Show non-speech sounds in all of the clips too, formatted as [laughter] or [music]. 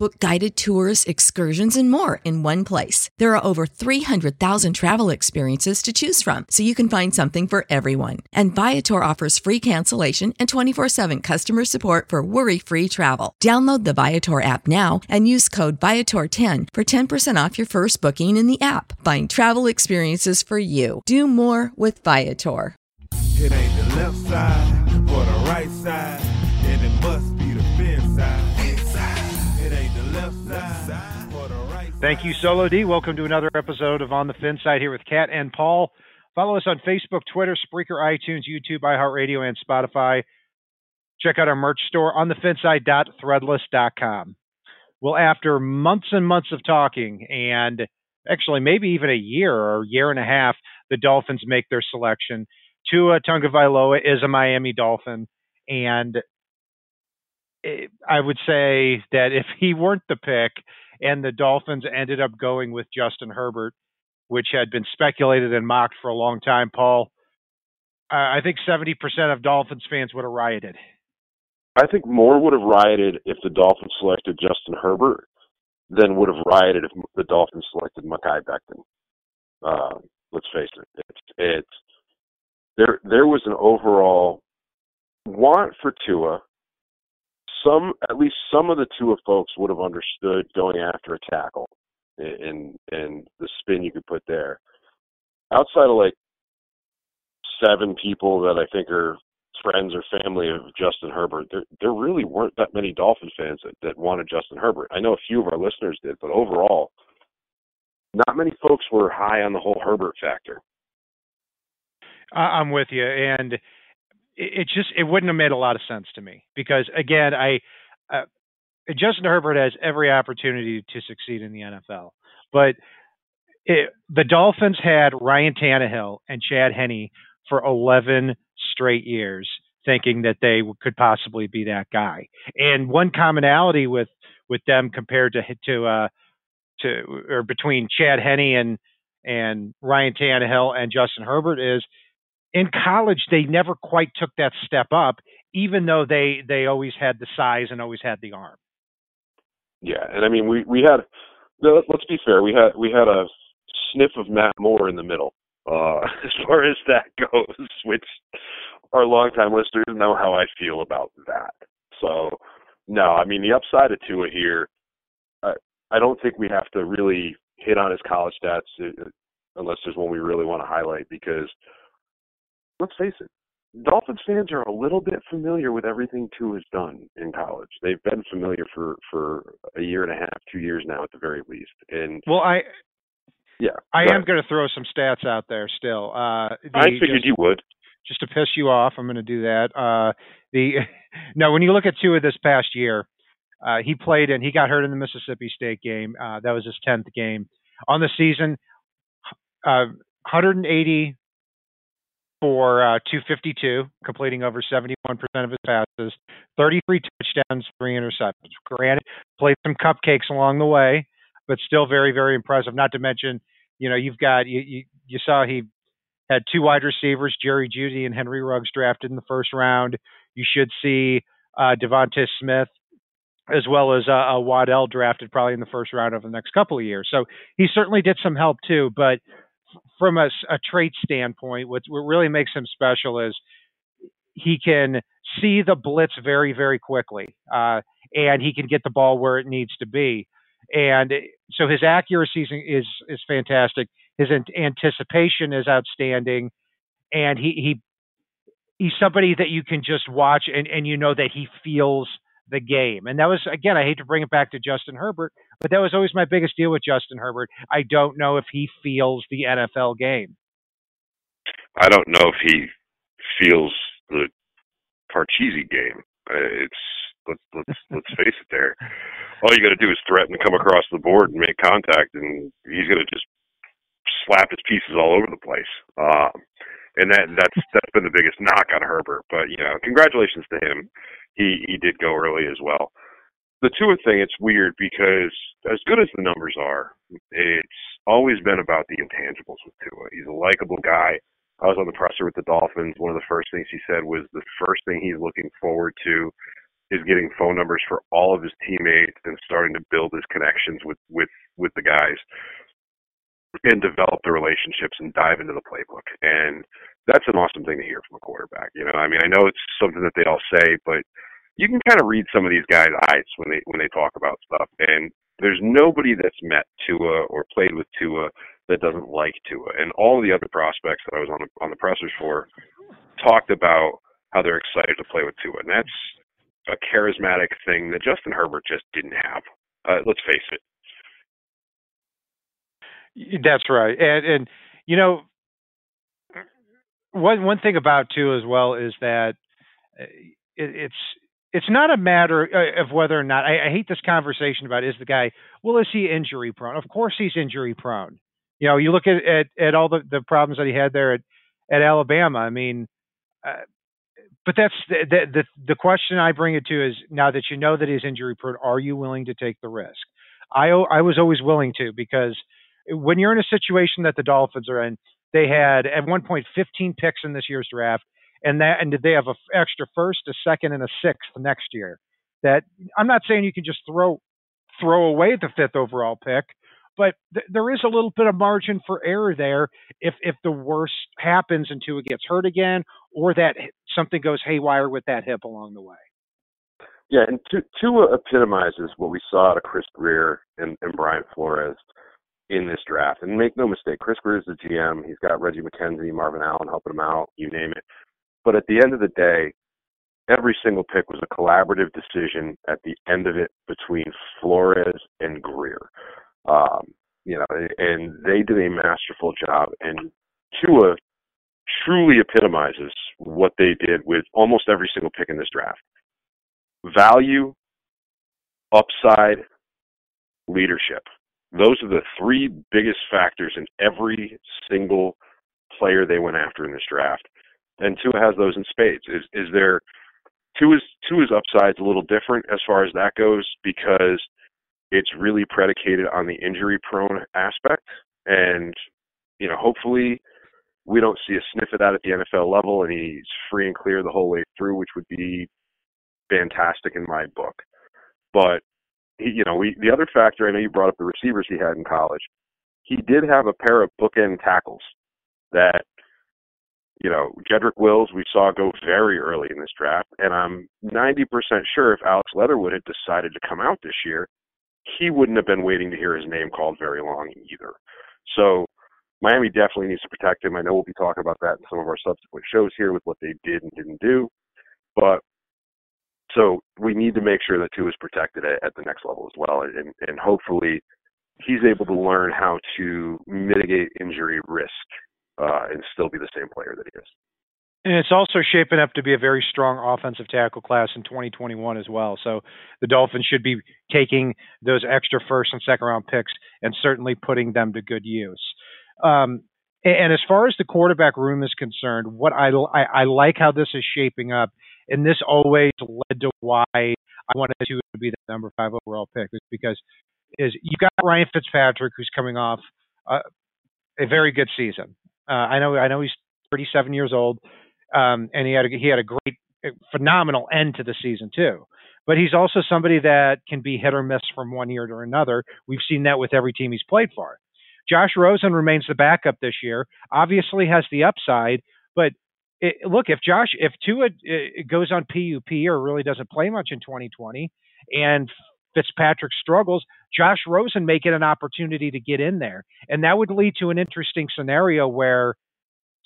Book guided tours, excursions, and more in one place. There are over 300,000 travel experiences to choose from, so you can find something for everyone. And Viator offers free cancellation and 24 7 customer support for worry free travel. Download the Viator app now and use code Viator10 for 10% off your first booking in the app. Find travel experiences for you. Do more with Viator. It ain't the left side or the right side, and it must be the fin side. Thank you, Solo D. Welcome to another episode of On the Fin Side here with Kat and Paul. Follow us on Facebook, Twitter, Spreaker, iTunes, YouTube, iHeartRadio, and Spotify. Check out our merch store on thefinside.threadless.com. Well, after months and months of talking, and actually maybe even a year or year and a half, the Dolphins make their selection. Tua Tagovailoa is a Miami Dolphin, and it, I would say that if he weren't the pick, and the Dolphins ended up going with Justin Herbert, which had been speculated and mocked for a long time, Paul. I think 70% of Dolphins fans would have rioted. I think more would have rioted if the Dolphins selected Justin Herbert than would have rioted if the Dolphins selected Mekhi Becton. Uh, let's face it, it's it's there. There was an overall want for Tua. Some, at least some of the Tua folks would have understood going after a tackle and and the spin you could put there. Outside of like seven people that I think are friends or family of Justin Herbert, there there really weren't that many Dolphin fans that, that wanted Justin Herbert. I know a few of our listeners did, but overall, not many folks were high on the whole Herbert factor. I'm with you, and it, just it wouldn't have made a lot of sense to me because again, I uh, Justin Herbert has every opportunity to succeed in the NFL, but it, the Dolphins had Ryan Tannehill and Chad Henne for 11 straight years, thinking that they could possibly be that guy. And one commonality with with them compared to to uh, to or between Chad Henne and and Ryan Tannehill and Justin Herbert is in college they never quite took that step up, even though they they always had the size and always had the arm. Yeah, and I mean we we had let's be fair, we had we had a sniff of Matt Moore in the middle. Uh, [laughs] as far as that goes, [laughs] which our longtime listeners know how I feel about that. So, no, I mean the upside of Tua here, I I don't think we have to really hit on his college stats uh, unless there's one we really want to highlight because let's face it, Dolphins fans are a little bit familiar with everything Tua has done in college. They've been familiar for for a year and a half, two years now at the very least. And Well, I yeah, I am going to throw some stats out there still. Uh, the- I figured just- you would. just to piss you off, I'm going to do that. Uh, the [laughs] no, when you look at of this past year, uh, he played and he got hurt in the Mississippi State game. Uh, that was his tenth game on the season. Uh, 180 for uh, 252, completing over 71% of his passes, 33 touchdowns, three interceptions. Granted, played some cupcakes along the way, but still very, very impressive. Not to mention, you know, you've got you you, you saw he had two wide receivers, Jerry Jeudy and Henry Ruggs, drafted in the first round. You should see uh, DeVonta Smith as well as uh, uh, Waddle drafted probably in the first round over the next couple of years. So he certainly did some help too. But from a trait standpoint, what, what really makes him special is he can see the blitz very, very quickly, uh, and he can get the ball where it needs to be. And so his accuracy is is, is fantastic. His an- anticipation is outstanding, and he he he's somebody that you can just watch and and you know that he feels the game. And that was again, I hate to bring it back to Justin Herbert, but that was always my biggest deal with Justin Herbert. I don't know if he feels the NFL game. I don't know if he feels the Parcheesi game. Uh, It's let's let's let's [laughs] face it. There, all you got to do is threaten to come across the board and make contact, and he's going to just slap his pieces all over the place. Um, and that that's [laughs] that's been the biggest knock on Herbert. But you know, congratulations to him. He he did go early as well. The Tua thing, it's weird because as good as the numbers are, it's always been about the intangibles with Tua. He's a likable guy. I was on the presser with the Dolphins. One of the first things he said was the first thing he's looking forward to is getting phone numbers for all of his teammates and starting to build his connections with with with the guys and develop the relationships and dive into the playbook. And that's an awesome thing to hear from a quarterback. You know, I mean, I know it's something that they all say, but you can kind of read some of these guys' eyes when they when they talk about stuff. And there's nobody that's met Tua or played with Tua that doesn't like Tua. And all the other prospects that I was on the, on the pressers for talked about how they're excited to play with Tua. And that's a charismatic thing that Justin Herbert just didn't have. Uh, let's face it. That's right. And and you know one one thing about Tua as well is that uh, it, it's it's not a matter uh, of whether or not I, I hate this conversation about is the guy well is he injury prone? Of course he's injury prone. You know, you look at at, at all the, the problems that he had there at at Alabama. I mean, uh, but that's the, the, the the question I bring it to is now that you know that he's injury prone, are you willing to take the risk? I I was always willing to because when you're in a situation that the Dolphins are in, they had at one point 15 picks in this year's draft, and that and did they have an extra first, a second, and a sixth next year? That I'm not saying you can just throw throw away the fifth overall pick, but th- there is a little bit of margin for error there if if the worst happens and Tua gets hurt again, or that something goes haywire with that hip along the way. Yeah, and Tua epitomizes what we saw out of Chris Grier and, and Brian Flores in this draft. And make no mistake, Chris Grier is the GM. He's got Reggie McKenzie, Marvin Allen helping him out, you name it. But at the end of the day, every single pick was a collaborative decision at the end of it between Flores and Grier. Um, you know, and they did a masterful job. And Tua truly epitomizes what they did with almost every single pick in this draft. Value, upside, leadership. Those are the three biggest factors in every single player they went after in this draft. And Tua has those in spades. Is is there Tua's Tua's upside's a little different as far as that goes because it's really predicated on the injury prone aspect. And, you know, hopefully we don't see a sniff of that at the NFL level and he's free and clear the whole way through, which would be fantastic in my book. But he, you know, we the other factor I know you brought up the receivers he had in college. He did have a pair of bookend tackles that, you know, Jedrick Wills we saw go very early in this draft, and I'm 90% sure if Alex Leatherwood had decided to come out this year, he wouldn't have been waiting to hear his name called very long either. So Miami definitely needs to protect him. I know we'll be talking about that in some of our subsequent shows here with what they did and didn't do. But so we need to make sure that Tua is protected at, at the next level as well, and, and hopefully he's able to learn how to mitigate injury risk uh, and still be the same player that he is. And it's also shaping up to be a very strong offensive tackle class in 2021 as well. So the Dolphins should be taking those extra first and second round picks and certainly putting them to good use. Um, and as far as the quarterback room is concerned, what I, I, I like how this is shaping up, and this always led to why I wanted to be the number five overall pick, is because is you got Ryan Fitzpatrick who's coming off uh, a very good season. Uh, I know I know he's 37 years old um, and he had a, he had a great, phenomenal end to the season too. But he's also somebody that can be hit or miss from one year to another. We've seen that with every team he's played for. Josh Rosen remains the backup this year. Obviously has the upside, but it, look, if Josh, if Tua uh, goes on PUP or really doesn't play much in 2020, and Fitzpatrick struggles, Josh Rosen may get an opportunity to get in there, and that would lead to an interesting scenario where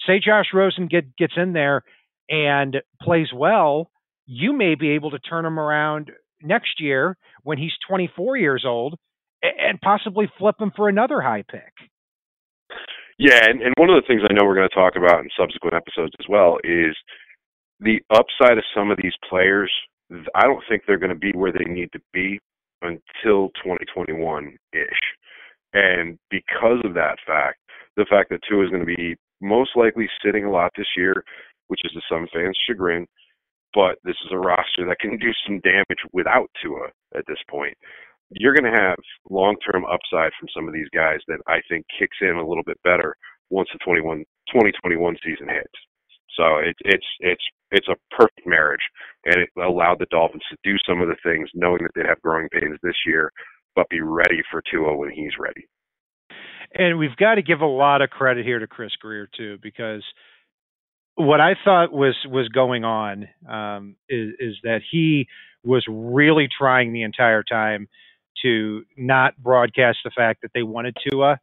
say Josh Rosen get, gets in there and plays well, you may be able to turn him around next year when he's 24 years old and possibly flip him for another high pick. Yeah, and, and one of the things I know we're going to talk about in subsequent episodes as well is the upside of some of these players. I don't think they're going to be where they need to be until 2021 ish. And because of that fact, the fact that Tua is going to be most likely sitting a lot this year, which is to some fans' chagrin. But this is a roster that can do some damage without Tua at this point. You're going to have long term upside from some of these guys that I think kicks in a little bit better once the 21 2021 season hits. So it's it's it's it's a perfect marriage, and it allowed the Dolphins to do some of the things, knowing that they'd have growing pains this year, but be ready for Tua when he's ready. And we've got to give a lot of credit here to Chris Grier too, because what I thought was was going on um, is is that he was really trying the entire time to not broadcast the fact that they wanted Tua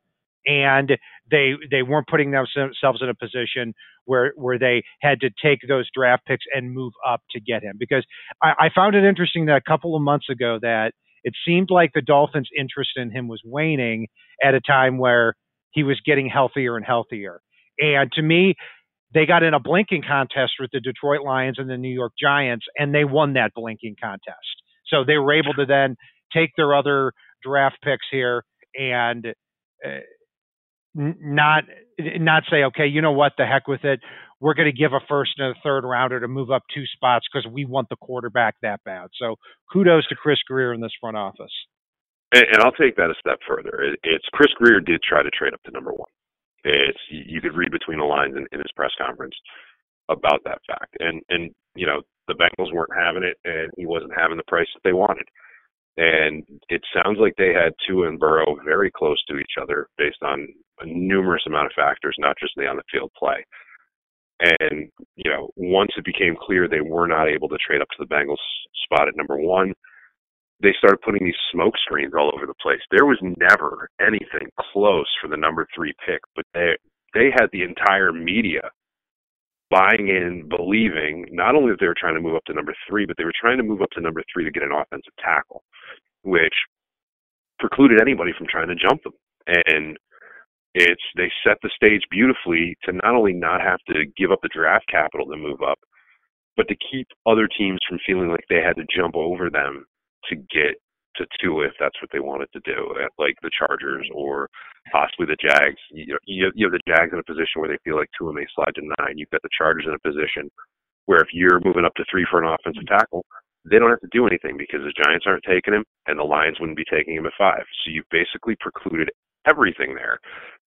and they they weren't putting themselves in a position where where they had to take those draft picks and move up to get him. Because I, I found it interesting that a couple of months ago that it seemed like the Dolphins' interest in him was waning at a time where he was getting healthier and healthier. And to me, they got in a blinking contest with the Detroit Lions and the New York Giants, and they won that blinking contest. So they were able to then take their other draft picks here and uh, not not say, okay, you know what, the heck with it. We're going to give a first and a third rounder to move up two spots because we want the quarterback that bad. So kudos to Chris Grier in this front office. And, and I'll take that a step further. It, it's Chris Grier did try to trade up to number one. It's you could read between the lines in, in his press conference about that fact. And and you know the Bengals weren't having it, and he wasn't having the price that they wanted. And it sounds like they had Tua and Burrow very close to each other based on a numerous amount of factors, not just the on the field play. And, you know, once it became clear they were not able to trade up to the Bengals spot at number one, they started putting these smoke screens all over the place. There was never anything close for the number three pick, but they they had the entire media buying in, believing not only that they were trying to move up to number three, but they were trying to move up to number three to get an offensive tackle, which precluded anybody from trying to jump them. And it's they set the stage beautifully to not only not have to give up the draft capital to move up, but to keep other teams from feeling like they had to jump over them to get to two if that's what they wanted to do, uh, like the Chargers or possibly the Jags. You know, you have the Jags in a position where they feel like Tua may slide to nine. You've got the Chargers in a position where if you're moving up to three for an offensive tackle, they don't have to do anything because the Giants aren't taking him and the Lions wouldn't be taking him at five. So you've basically precluded everything there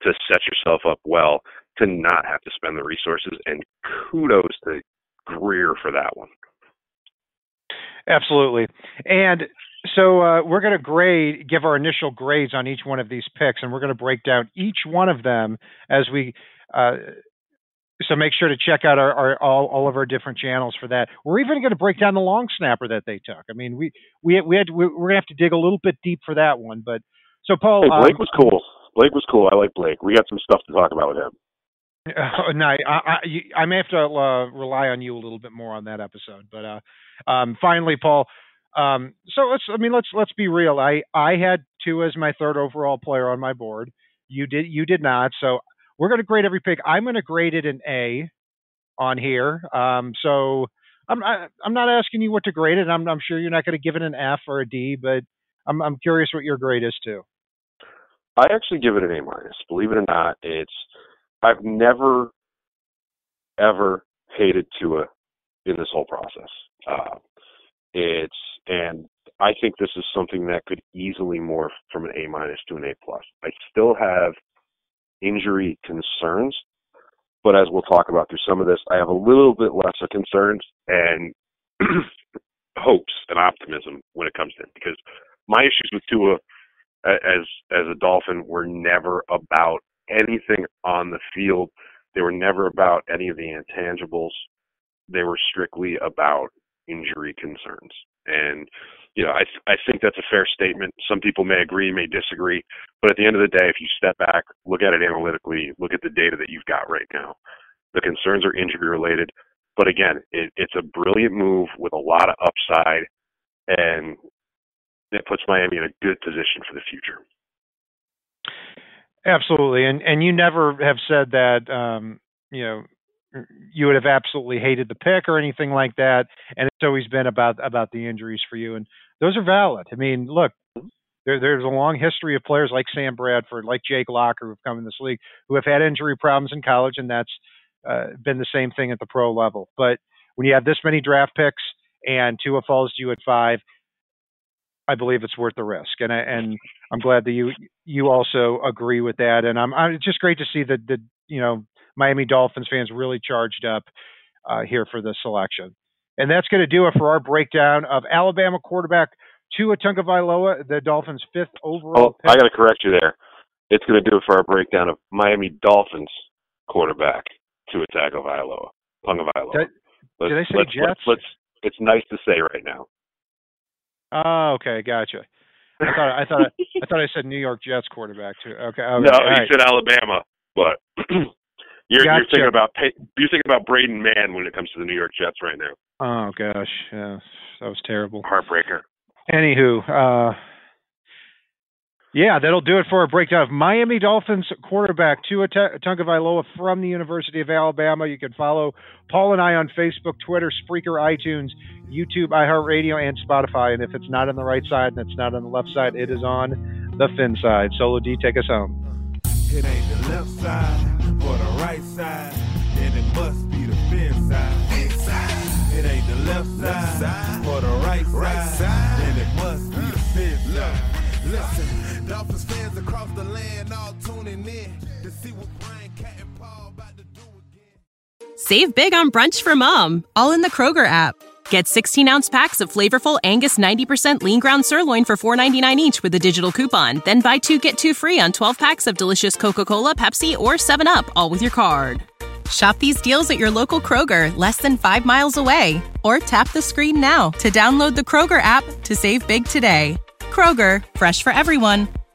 to set yourself up well to not have to spend the resources. And kudos to Grier for that one. Absolutely. And so uh, we're going to grade, give our initial grades on each one of these picks, and we're going to break down each one of them as we. Uh, so make sure to check out our, our, all, all of our different channels for that. We're even going to break down the long snapper that they took. I mean, we we we had we, are going to have to dig a little bit deep for that one, but so Paul, hey, Blake um, was cool. Blake was cool. I like Blake. We got some stuff to talk about with him. [laughs] Uh, no, I, I, I may have to uh, rely on you a little bit more on that episode. But uh, um, finally, Paul. Um, so let's. I mean, let's let's be real. I I had Tua as my third overall player on my board. You did. You did not. So we're going to grade every pick. I'm going to grade it an A on here. Um, so I'm I, am i am not asking you what to grade it. I'm I'm sure you're not going to give it an F or a D, but I'm I'm curious what your grade is too. I actually give it an A minus. Believe it or not, it's I've never ever hated Tua in this whole process. Uh, it's and I think this is something that could easily morph from an A minus to an A plus. I still have injury concerns, but as we'll talk about through some of this, I have a little bit less of concerns and [clears throat] hopes and optimism when it comes to it because my issues with Tua as as a Dolphin were never about anything on the field. They were never about any of the intangibles. They were strictly about injury concerns. And you know, I I think that's a fair statement. Some people may agree, may disagree, but at the end of the day, if you step back, look at it analytically, look at the data that you've got right now, the concerns are injury related. But again, it, it's a brilliant move with a lot of upside, and that puts Miami in a good position for the future. Absolutely, and and you never have said that um, you know you would have absolutely hated the pick or anything like that, and it's always been about about the injuries for you, and those are valid. I mean, look, there, there's a long history of players like Sam Bradford, like Jake Locker, who've come in this league, who have had injury problems in college, and that's uh, been the same thing at the pro level. But when you have this many draft picks and Tua falls to you at five, I believe it's worth the risk, and I, and I'm glad that you you also agree with that. And I'm, I'm it's just great to see that the you know Miami Dolphins fans really charged up uh, here for this selection. And that's going to do it for our breakdown of Alabama quarterback Tua Tagovailoa, the Dolphins' fifth overall. Oh, I got to correct you there. It's going to do it for our breakdown of Miami Dolphins quarterback Tua Tagovailoa. Tagovailoa. Did, did I say let's, Jets? Let's, let's, it's nice to say right now. Oh, okay, gotcha. I thought I thought I, I thought I said New York Jets quarterback too. Okay, okay no, right. said Alabama, but [clears throat] you're, Gotcha. you're thinking about you're thinking about Braden Mann when it comes to the New York Jets right now. Oh gosh, yeah, that was terrible. Heartbreaker. Anywho, uh, yeah, that'll do it for our breakdown of Miami Dolphins quarterback Tua Tagovailoa from the University of Alabama. You can follow Paul and I on Facebook, Twitter, Spreaker, iTunes, YouTube, iHeartRadio, and Spotify. And if it's not on the right side and it's not on the left side, it is on the fin side. Solo D, take us home. It ain't the left side or the right side, then it must be the fin side. It ain't the left side or the right side, then it must be the fin side. Listen, Dolphins fans across the land all tuning in to see what Brian Cat and Paul about to do again. Save big on brunch for mom, all in the Kroger app. Get 16 ounce packs of flavorful Angus 90% lean ground sirloin for $4.99 each with a digital coupon. Then buy two get two free on 12 packs of delicious Coca Cola, Pepsi, or 7UP, all with your card. Shop these deals at your local Kroger, less than five miles away. Or tap the screen now to download the Kroger app to save big today. Kroger, fresh for everyone.